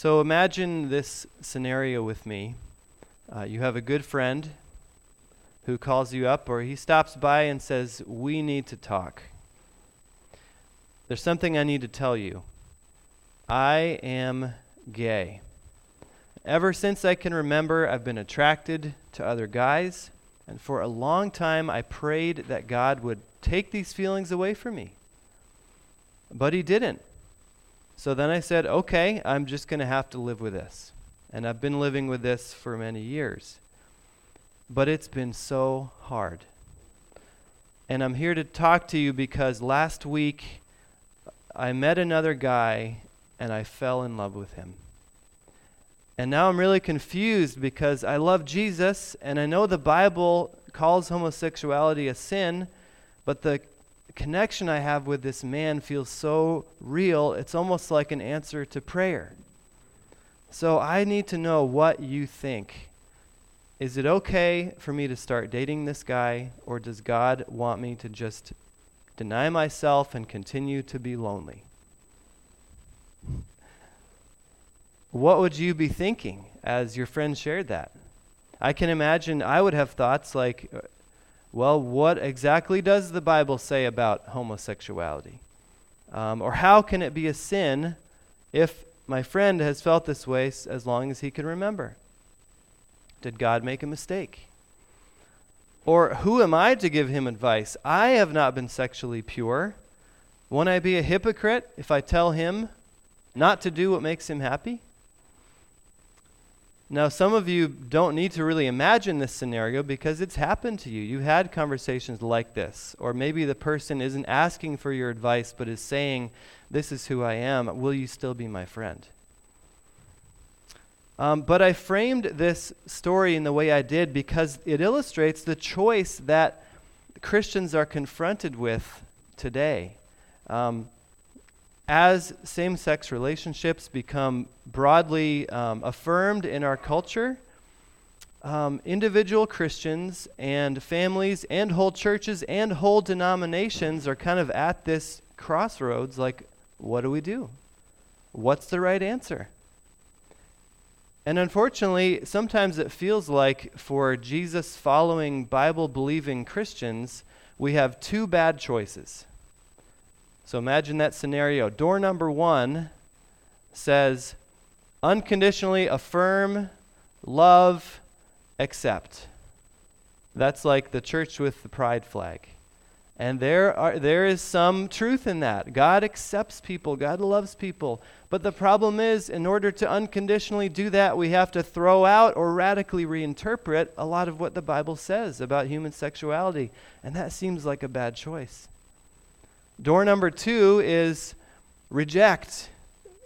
So imagine this scenario with me. Uh, you have a good friend who calls you up, or he stops by and says, We need to talk. There's something I need to tell you. I am gay. Ever since I can remember, I've been attracted to other guys, and for a long time I prayed that God would take these feelings away from me. But He didn't. So then I said, okay, I'm just going to have to live with this. And I've been living with this for many years. But it's been so hard. And I'm here to talk to you because last week I met another guy and I fell in love with him. And now I'm really confused because I love Jesus and I know the Bible calls homosexuality a sin, but the connection I have with this man feels so real, it's almost like an answer to prayer. So I need to know what you think. Is it okay for me to start dating this guy, or does God want me to just deny myself and continue to be lonely? What would you be thinking as your friend shared that? I can imagine I would have thoughts like, well, what exactly does the Bible say about homosexuality? Um, or how can it be a sin if my friend has felt this way as long as he can remember? Did God make a mistake? Or who am I to give him advice? I have not been sexually pure. Won't I be a hypocrite if I tell him not to do what makes him happy? Now, some of you don't need to really imagine this scenario because it's happened to you. You've had conversations like this. Or maybe the person isn't asking for your advice but is saying, This is who I am. Will you still be my friend? Um, but I framed this story in the way I did because it illustrates the choice that Christians are confronted with today. Um, as same sex relationships become broadly um, affirmed in our culture, um, individual Christians and families and whole churches and whole denominations are kind of at this crossroads like, what do we do? What's the right answer? And unfortunately, sometimes it feels like for Jesus following, Bible believing Christians, we have two bad choices. So imagine that scenario. Door number one says, unconditionally affirm, love, accept. That's like the church with the pride flag. And there, are, there is some truth in that. God accepts people, God loves people. But the problem is, in order to unconditionally do that, we have to throw out or radically reinterpret a lot of what the Bible says about human sexuality. And that seems like a bad choice. Door number two is reject,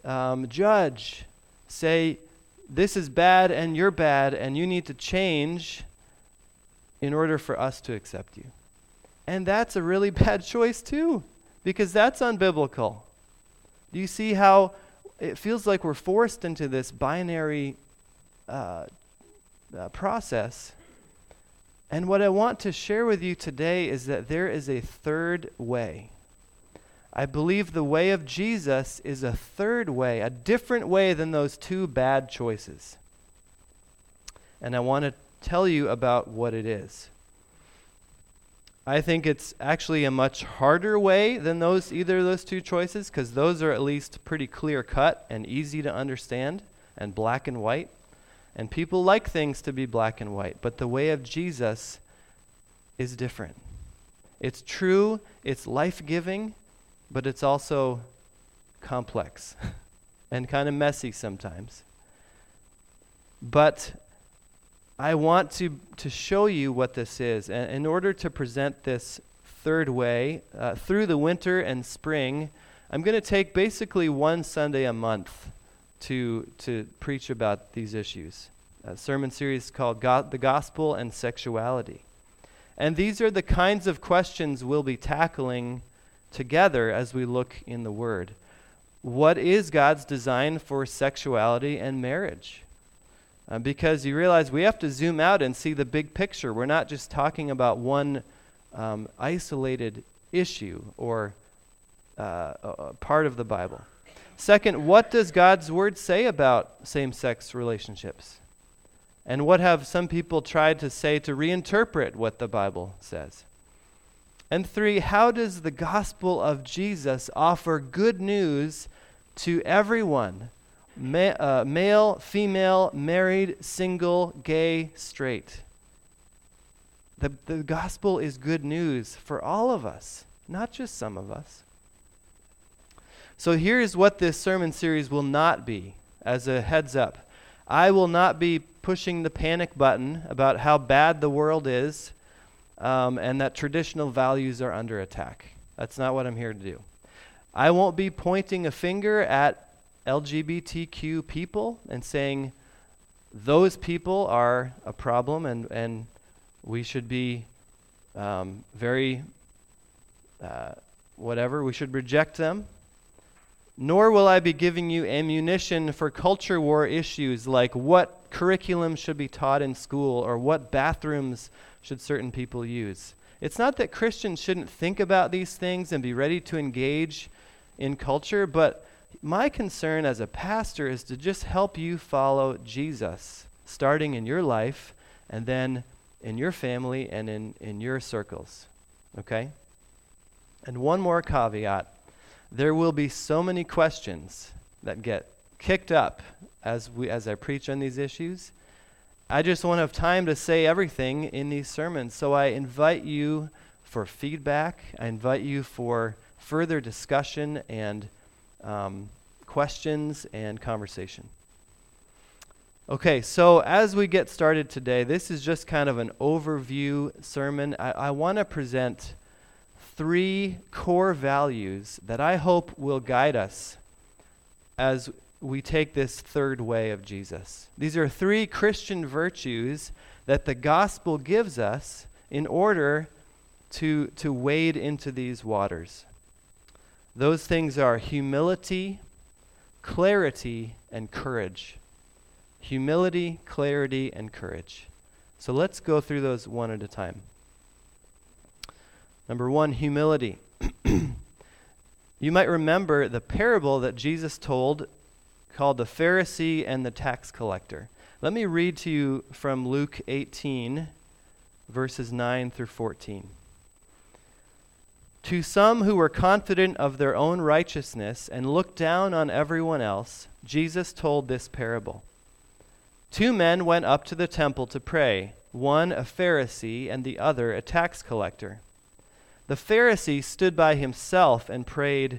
um, judge, say, this is bad and you're bad and you need to change in order for us to accept you. And that's a really bad choice, too, because that's unbiblical. Do you see how it feels like we're forced into this binary uh, uh, process? And what I want to share with you today is that there is a third way. I believe the way of Jesus is a third way, a different way than those two bad choices. And I want to tell you about what it is. I think it's actually a much harder way than those either of those two choices because those are at least pretty clear cut and easy to understand and black and white. And people like things to be black and white, but the way of Jesus is different. It's true, it's life-giving, but it's also complex and kind of messy sometimes. But I want to, to show you what this is. And in order to present this third way uh, through the winter and spring, I'm going to take basically one Sunday a month to, to preach about these issues. A sermon series called God, The Gospel and Sexuality. And these are the kinds of questions we'll be tackling together as we look in the Word. What is God's design for sexuality and marriage? Uh, because you realize we have to zoom out and see the big picture. We're not just talking about one um, isolated issue or uh, part of the Bible. Second, what does God's word say about same sex relationships? And what have some people tried to say to reinterpret what the Bible says? And three, how does the gospel of Jesus offer good news to everyone ma- uh, male, female, married, single, gay, straight? The, the gospel is good news for all of us, not just some of us. So here's what this sermon series will not be as a heads up. I will not be pushing the panic button about how bad the world is um, and that traditional values are under attack. That's not what I'm here to do. I won't be pointing a finger at LGBTQ people and saying those people are a problem and, and we should be um, very, uh, whatever, we should reject them. Nor will I be giving you ammunition for culture war issues like what curriculum should be taught in school or what bathrooms should certain people use. It's not that Christians shouldn't think about these things and be ready to engage in culture, but my concern as a pastor is to just help you follow Jesus, starting in your life and then in your family and in, in your circles. Okay? And one more caveat there will be so many questions that get kicked up as, we, as I preach on these issues. I just won't have time to say everything in these sermons, so I invite you for feedback. I invite you for further discussion and um, questions and conversation. Okay, so as we get started today, this is just kind of an overview sermon. I, I want to present three core values that I hope will guide us as we take this third way of Jesus. These are three Christian virtues that the gospel gives us in order to, to wade into these waters. Those things are humility, clarity, and courage. Humility, clarity, and courage. So let's go through those one at a time. Number one, humility. you might remember the parable that Jesus told called the Pharisee and the tax collector. Let me read to you from Luke 18, verses 9 through 14. To some who were confident of their own righteousness and looked down on everyone else, Jesus told this parable. Two men went up to the temple to pray, one a Pharisee and the other a tax collector. The Pharisee stood by himself and prayed,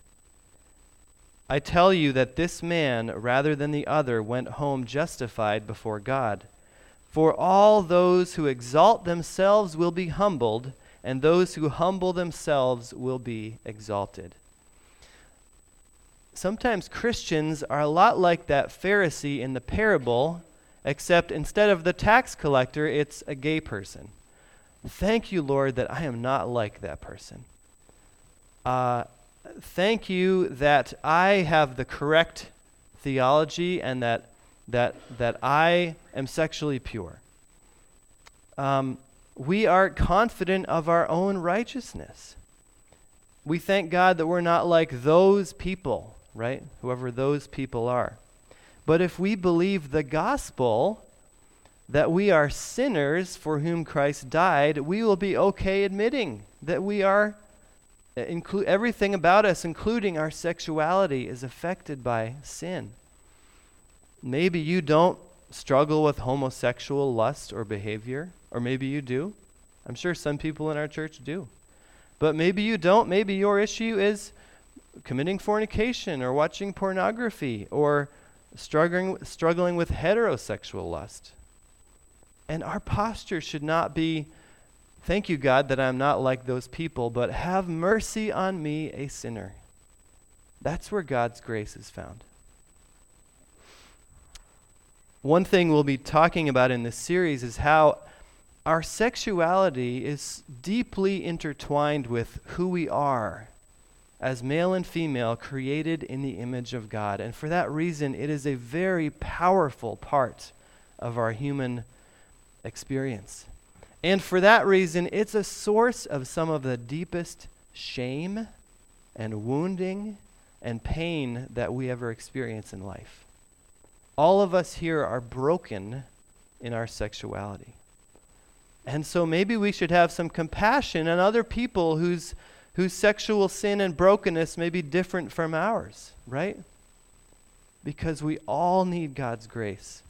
I tell you that this man, rather than the other, went home justified before God. For all those who exalt themselves will be humbled, and those who humble themselves will be exalted. Sometimes Christians are a lot like that Pharisee in the parable, except instead of the tax collector, it's a gay person. Thank you, Lord, that I am not like that person. Uh, thank you that I have the correct theology and that, that, that I am sexually pure. Um, we are confident of our own righteousness. We thank God that we're not like those people, right? Whoever those people are. But if we believe the gospel, that we are sinners for whom Christ died, we will be okay admitting that we are Uh, include everything about us, including our sexuality, is affected by sin. Maybe you don't struggle with homosexual lust or behavior, or maybe you do. I'm sure some people in our church do. But maybe you don't. Maybe your issue is committing fornication or watching pornography or struggling, struggling with heterosexual lust. And our posture should not be Thank you, God, that I'm not like those people, but have mercy on me, a sinner. That's where God's grace is found. one thing we'll be talking about in this series is how our sexuality is deeply intertwined with who we are as male and female created in the image of God. And for that reason, it is a very powerful part of our human experience. And for that reason, it's a source of some of the deepest shame and wounding and pain that we ever experience in life. All of us here are broken in our sexuality. And so maybe we should have some compassion on other people whose, whose sexual sin and brokenness may be different from ours, right? Because we all need God's grace.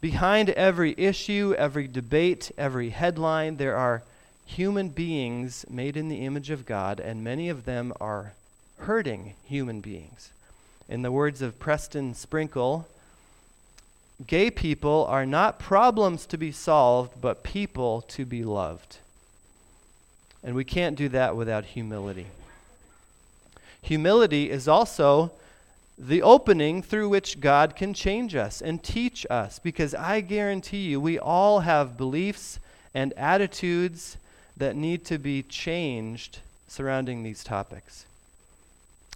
Behind every issue, every debate, every headline, there are human beings made in the image of God, and many of them are hurting human beings. In the words of Preston Sprinkle, gay people are not problems to be solved, but people to be loved. And we can't do that without humility. Humility is also the opening through which God can change us and teach us, because I guarantee you, we all have beliefs and attitudes that need to be changed surrounding these topics.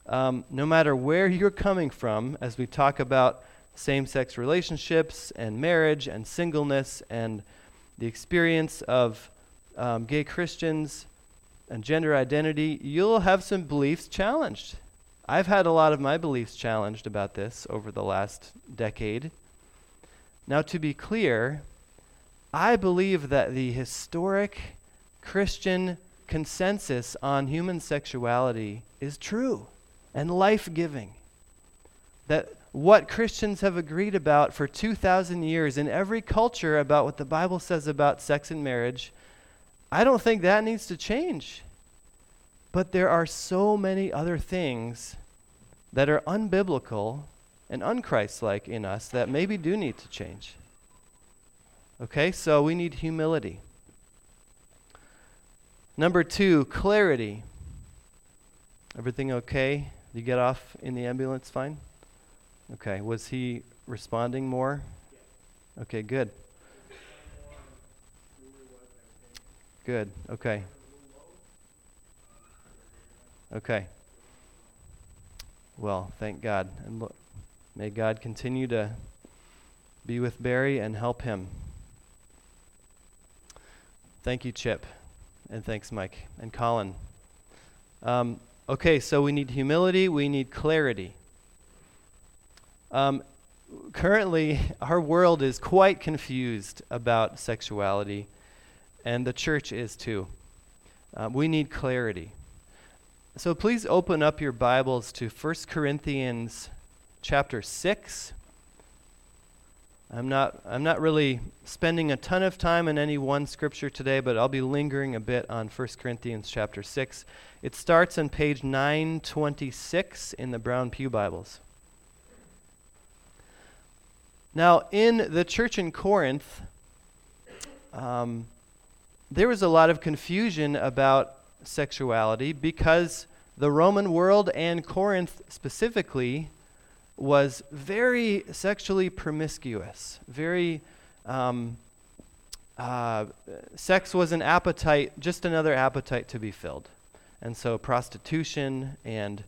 Um, no matter where you're coming from, as we talk about same sex relationships and marriage and singleness and the experience of um, gay Christians and gender identity, you'll have some beliefs challenged. I've had a lot of my beliefs challenged about this over the last decade. Now, to be clear, I believe that the historic Christian consensus on human sexuality is true and life giving. That what Christians have agreed about for 2,000 years in every culture about what the Bible says about sex and marriage, I don't think that needs to change. But there are so many other things that are unbiblical and unchristlike in us that maybe do need to change. Okay, so we need humility. Number two, clarity. Everything okay? You get off in the ambulance fine? Okay. Was he responding more? Okay, good. Good. Okay. Okay. Well, thank God. And look, may God continue to be with Barry and help him. Thank you, Chip. And thanks, Mike. And Colin. Um, okay, so we need humility, we need clarity. Um, currently, our world is quite confused about sexuality, and the church is too. Um, we need clarity. So please open up your Bibles to 1 Corinthians chapter 6. I'm not, I'm not really spending a ton of time in any one scripture today, but I'll be lingering a bit on 1 Corinthians chapter 6. It starts on page 926 in the Brown Pew Bibles. Now, in the church in Corinth, um, there was a lot of confusion about sexuality because the Roman world and Corinth specifically was very sexually promiscuous, very. Um, uh, sex was an appetite, just another appetite to be filled. And so prostitution and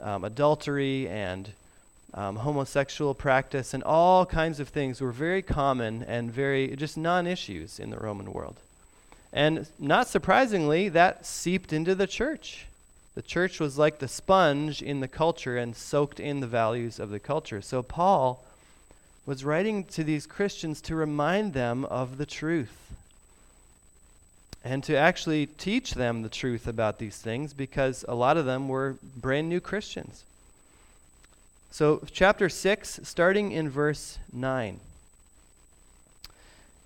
um, adultery and um, homosexual practice and all kinds of things were very common and very just non issues in the Roman world. And not surprisingly, that seeped into the church. The church was like the sponge in the culture and soaked in the values of the culture. So Paul was writing to these Christians to remind them of the truth and to actually teach them the truth about these things because a lot of them were brand new Christians. So, chapter 6, starting in verse 9,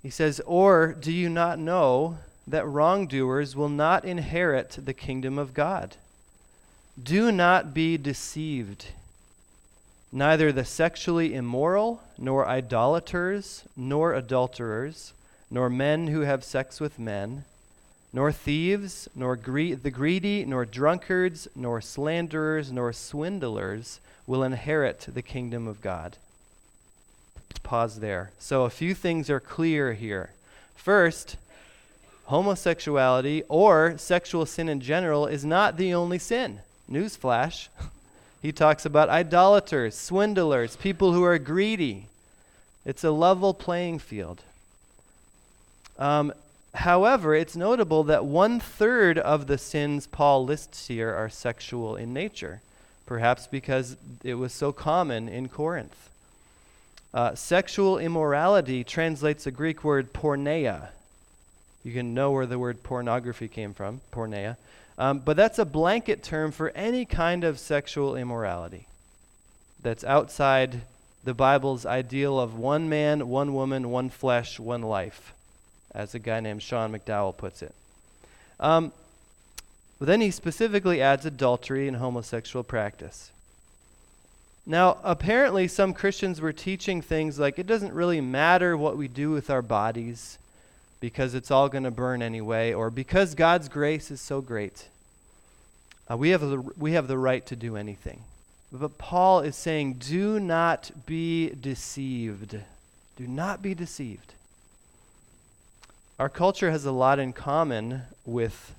he says, Or do you not know that wrongdoers will not inherit the kingdom of God? Do not be deceived. Neither the sexually immoral, nor idolaters, nor adulterers, nor men who have sex with men, nor thieves, nor gre- the greedy, nor drunkards, nor slanderers, nor swindlers will inherit the kingdom of God. pause there. So, a few things are clear here. First, homosexuality or sexual sin in general is not the only sin. Newsflash. he talks about idolaters, swindlers, people who are greedy. It's a level playing field. Um, however, it's notable that one third of the sins Paul lists here are sexual in nature, perhaps because it was so common in Corinth. Uh, sexual immorality translates the Greek word porneia. You can know where the word pornography came from, porneia. Um, but that's a blanket term for any kind of sexual immorality that's outside the Bible's ideal of one man, one woman, one flesh, one life, as a guy named Sean McDowell puts it. Um, but then he specifically adds adultery and homosexual practice. Now, apparently, some Christians were teaching things like it doesn't really matter what we do with our bodies because it's all going to burn anyway, or because God's grace is so great. Uh, we, have the, we have the right to do anything. But Paul is saying, do not be deceived. Do not be deceived. Our culture has a lot in common with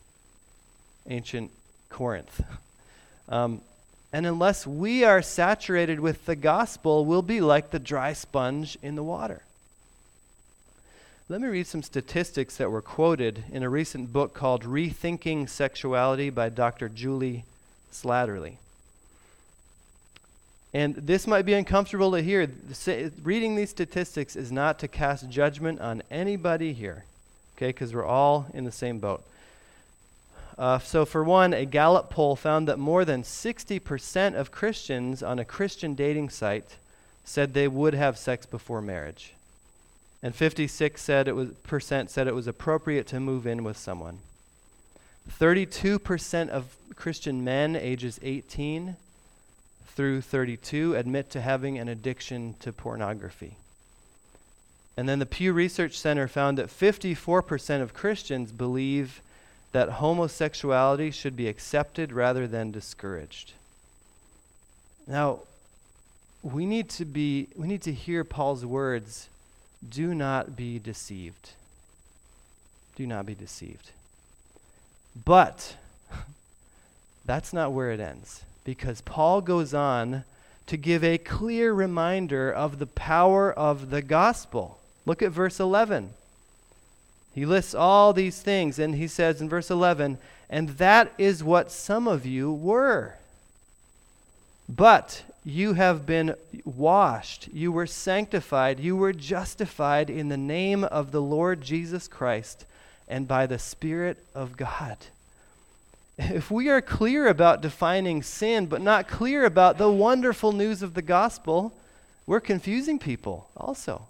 ancient Corinth. Um, and unless we are saturated with the gospel, we'll be like the dry sponge in the water. Let me read some statistics that were quoted in a recent book called Rethinking Sexuality by Dr. Juli Slattery. And this might be uncomfortable to hear. Reading these statistics is not to cast judgment on anybody here, okay, because we're all in the same boat. Uh, so, for one, a Gallup poll found that more than 60% of Christians on a Christian dating site said they would have sex before marriage. And 56 said it was, percent said it was appropriate to move in with someone. 32% of Christian men ages 18 through 32 admit to having an addiction to pornography. And then the Pew Research Center found that 54% of Christians believe that homosexuality should be accepted rather than discouraged. Now, we need to be we need to hear Paul's words, do not be deceived. Do not be deceived. But that's not where it ends because Paul goes on to give a clear reminder of the power of the gospel. Look at verse 11. He lists all these things, and he says in verse 11, and that is what some of you were. But you have been washed, you were sanctified, you were justified in the name of the Lord Jesus Christ and by the Spirit of God. If we are clear about defining sin, but not clear about the wonderful news of the gospel, we're confusing people also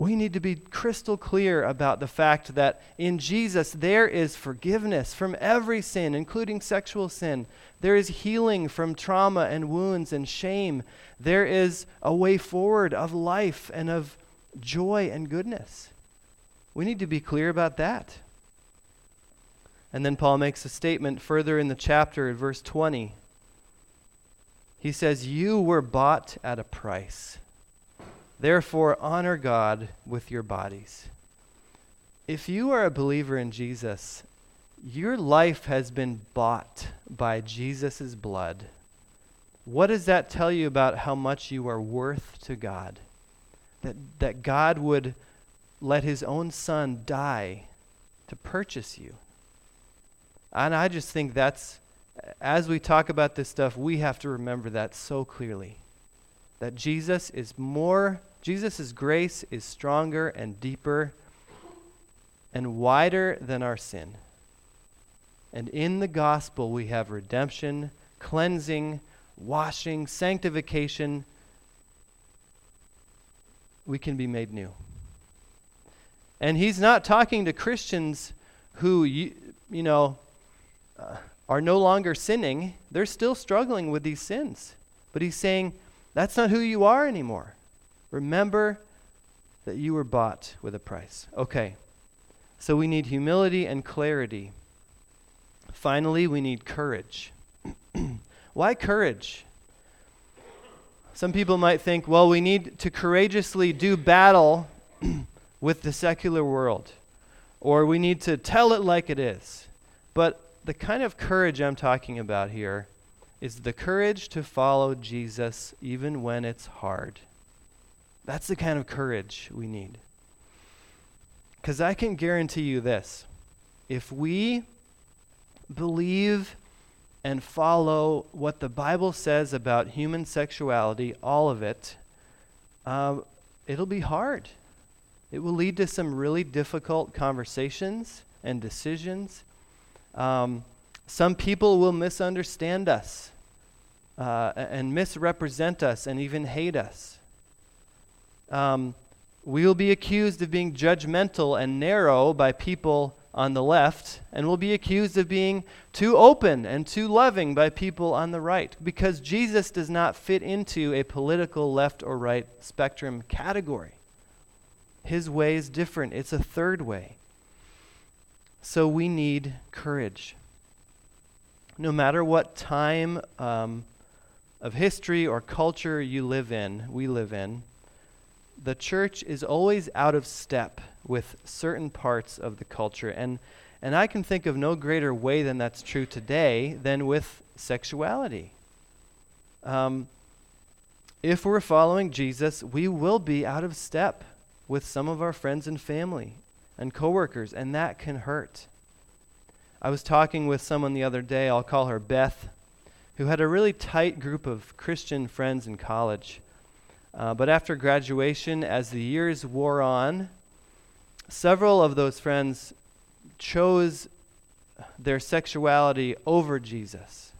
we need to be crystal clear about the fact that in Jesus there is forgiveness from every sin, including sexual sin. There is healing from trauma and wounds and shame. There is a way forward of life and of joy and goodness. We need to be clear about that. And then Paul makes a statement further in the chapter, in verse 20. He says, You were bought at a price. Therefore, honor God with your bodies. If you are a believer in Jesus, your life has been bought by Jesus' blood. What does that tell you about how much you are worth to God? That, that God would let his own son die to purchase you. And I just think that's, as we talk about this stuff, we have to remember that so clearly. That Jesus is more Jesus' grace is stronger and deeper and wider than our sin. And in the gospel, we have redemption, cleansing, washing, sanctification. We can be made new. And he's not talking to Christians who, you, you know, uh, are no longer sinning. They're still struggling with these sins. But he's saying, that's not who you are anymore. Remember that you were bought with a price. Okay, so we need humility and clarity. Finally, we need courage. Why courage? Some people might think, well, we need to courageously do battle with the secular world, or we need to tell it like it is. But the kind of courage I'm talking about here is the courage to follow Jesus even when it's hard. That's the kind of courage we need. Because I can guarantee you this if we believe and follow what the Bible says about human sexuality, all of it, uh, it'll be hard. It will lead to some really difficult conversations and decisions. Um, some people will misunderstand us uh, and misrepresent us and even hate us. Um, we will be accused of being judgmental and narrow by people on the left, and will be accused of being too open and too loving by people on the right, because Jesus does not fit into a political left or right spectrum category. His way is different, it's a third way. So we need courage. No matter what time um, of history or culture you live in, we live in, the church is always out of step with certain parts of the culture. And, and I can think of no greater way than that's true today than with sexuality. Um, if we're following Jesus, we will be out of step with some of our friends and family and coworkers, and that can hurt. I was talking with someone the other day, I'll call her Beth, who had a really tight group of Christian friends in college. Uh, but after graduation, as the years wore on, several of those friends chose their sexuality over Jesus.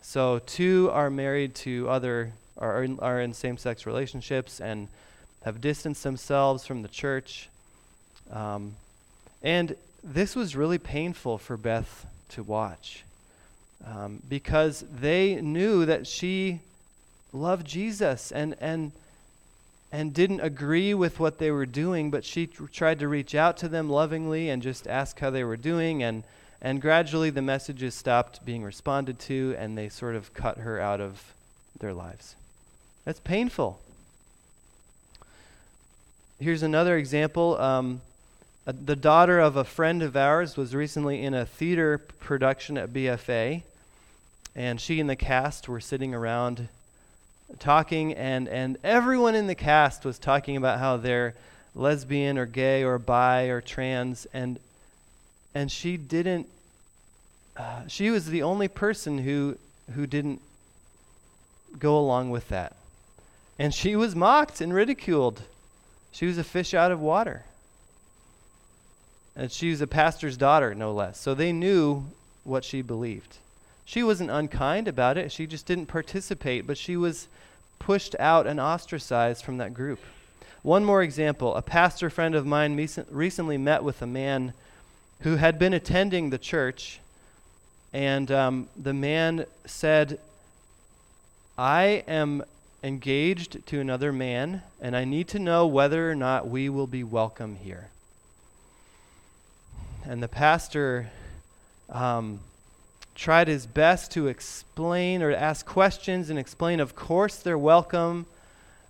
So two are married to other, are in, are in same sex relationships and have distanced themselves from the church. Um, and this was really painful for Beth to watch um, because they knew that she loved Jesus and, and and didn't agree with what they were doing, but she tr- tried to reach out to them lovingly and just ask how they were doing. And, and gradually the messages stopped being responded to, and they sort of cut her out of their lives. That's painful. Here's another example. Um, the daughter of a friend of ours was recently in a theater production at BFA, and she and the cast were sitting around talking, and, and everyone in the cast was talking about how they're lesbian or gay or bi or trans, and, and she didn't, uh, she was the only person who, who didn't go along with that. And she was mocked and ridiculed. She was a fish out of water. And she was a pastor's daughter, no less. So they knew what she believed. She wasn't unkind about it. She just didn't participate, but she was pushed out and ostracized from that group. One more example a pastor friend of mine recently met with a man who had been attending the church, and um, the man said, I am engaged to another man, and I need to know whether or not we will be welcome here. And the pastor um, tried his best to explain or to ask questions and explain, of course, they're welcome,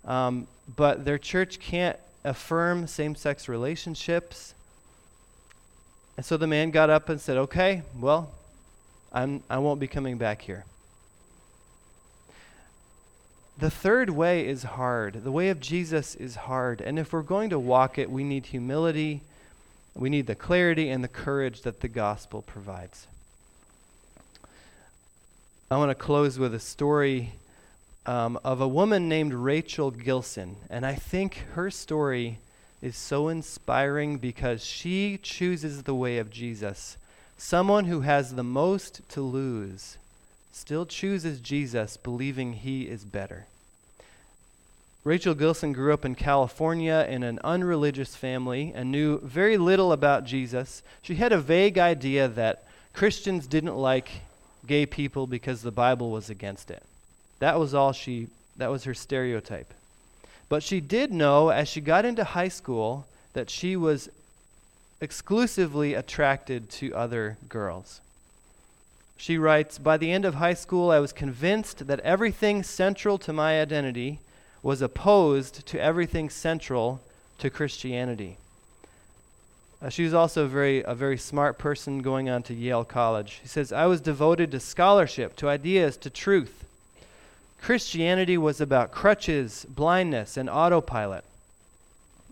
um, but their church can't affirm same sex relationships. And so the man got up and said, Okay, well, I'm, I won't be coming back here. The third way is hard. The way of Jesus is hard. And if we're going to walk it, we need humility, we need the clarity and the courage that the gospel provides. I want to close with a story um, of a woman named Rachel Gilson. And I think her story is so inspiring because she chooses the way of Jesus. Someone who has the most to lose still chooses Jesus, believing he is better. Rachel Gilson grew up in California in an unreligious family and knew very little about Jesus. She had a vague idea that Christians didn't like gay people because the Bible was against it. That was all she, that was her stereotype. But she did know as she got into high school that she was exclusively attracted to other girls. She writes By the end of high school, I was convinced that everything central to my identity was opposed to everything central to Christianity. Uh, she was also very, a very smart person going on to Yale College. He says, I was devoted to scholarship, to ideas, to truth. Christianity was about crutches, blindness, and autopilot.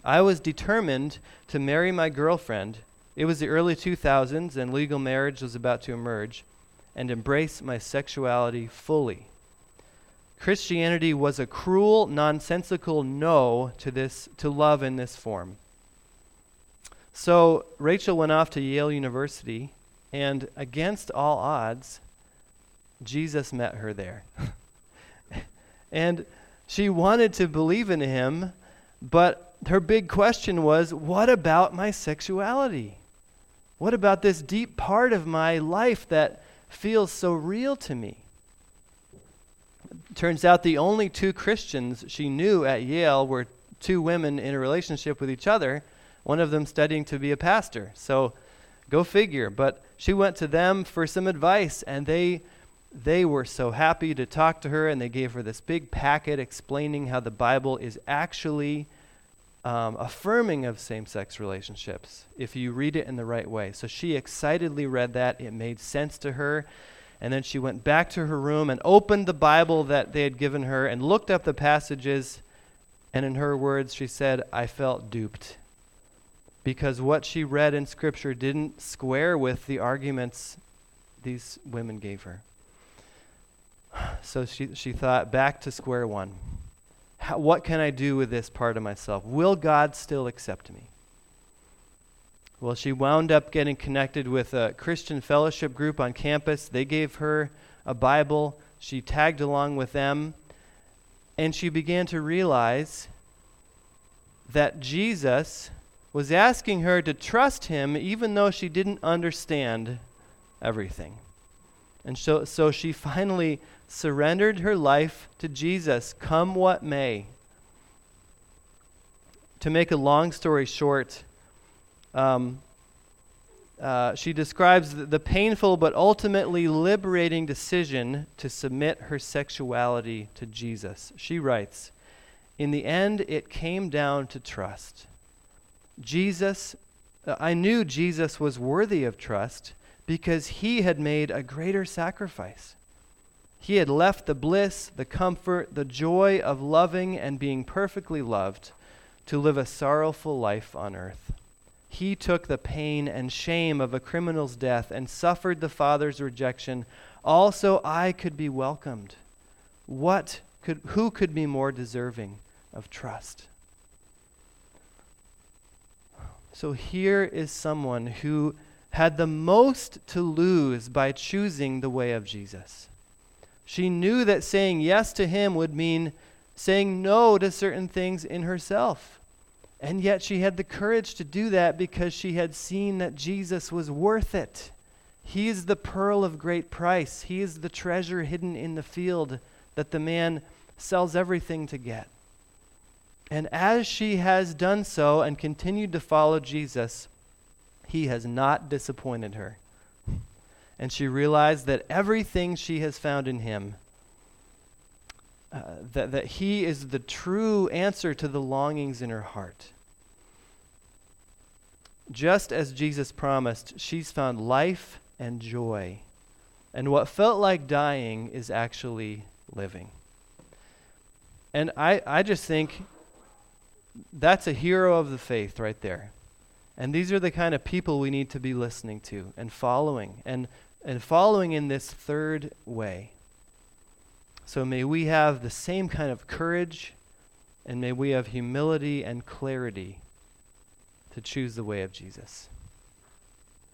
I was determined to marry my girlfriend. It was the early 2000s, and legal marriage was about to emerge and embrace my sexuality fully. Christianity was a cruel, nonsensical no to this to love in this form. So Rachel went off to Yale University, and against all odds, Jesus met her there. and she wanted to believe in him, but her big question was, what about my sexuality? What about this deep part of my life that feels so real to me. Turns out the only two Christians she knew at Yale were two women in a relationship with each other, one of them studying to be a pastor. So go figure. But she went to them for some advice, and they they were so happy to talk to her, and they gave her this big packet explaining how the Bible is actually um, affirming of same sex relationships if you read it in the right way. So she excitedly read that. It made sense to her. And then she went back to her room and opened the Bible that they had given her and looked up the passages. And in her words, she said, I felt duped. Because what she read in Scripture didn't square with the arguments these women gave her. So she, she thought, back to square one. How, what can I do with this part of myself? Will God still accept me? Well, she wound up getting connected with a Christian fellowship group on campus. They gave her a Bible. She tagged along with them. And she began to realize that Jesus was asking her to trust him even though she didn't understand everything. And so, so she finally surrendered her life to Jesus, come what may. To make a long story short, um, uh, she describes the, the painful but ultimately liberating decision to submit her sexuality to Jesus. She writes, In the end, it came down to trust. Jesus, uh, I knew Jesus was worthy of trust because he had made a greater sacrifice. He had left the bliss, the comfort, the joy of loving and being perfectly loved to live a sorrowful life on earth. He took the pain and shame of a criminal's death and suffered the Father's rejection. Also, I could be welcomed. What could, who could be more deserving of trust? So here is someone who had the most to lose by choosing the way of Jesus. She knew that saying yes to him would mean saying no to certain things in herself. And yet she had the courage to do that because she had seen that Jesus was worth it. He is the pearl of great price. He is the treasure hidden in the field that the man sells everything to get. And as she has done so and continued to follow Jesus, he has not disappointed her and she realized that everything she has found in him, uh, that, that he is the true answer to the longings in her heart. Just as Jesus promised, she's found life and joy. And what felt like dying is actually living. And I, I just think that's a hero of the faith right there. And these are the kind of people we need to be listening to and following and and following in this third way. So may we have the same kind of courage and may we have humility and clarity to choose the way of Jesus.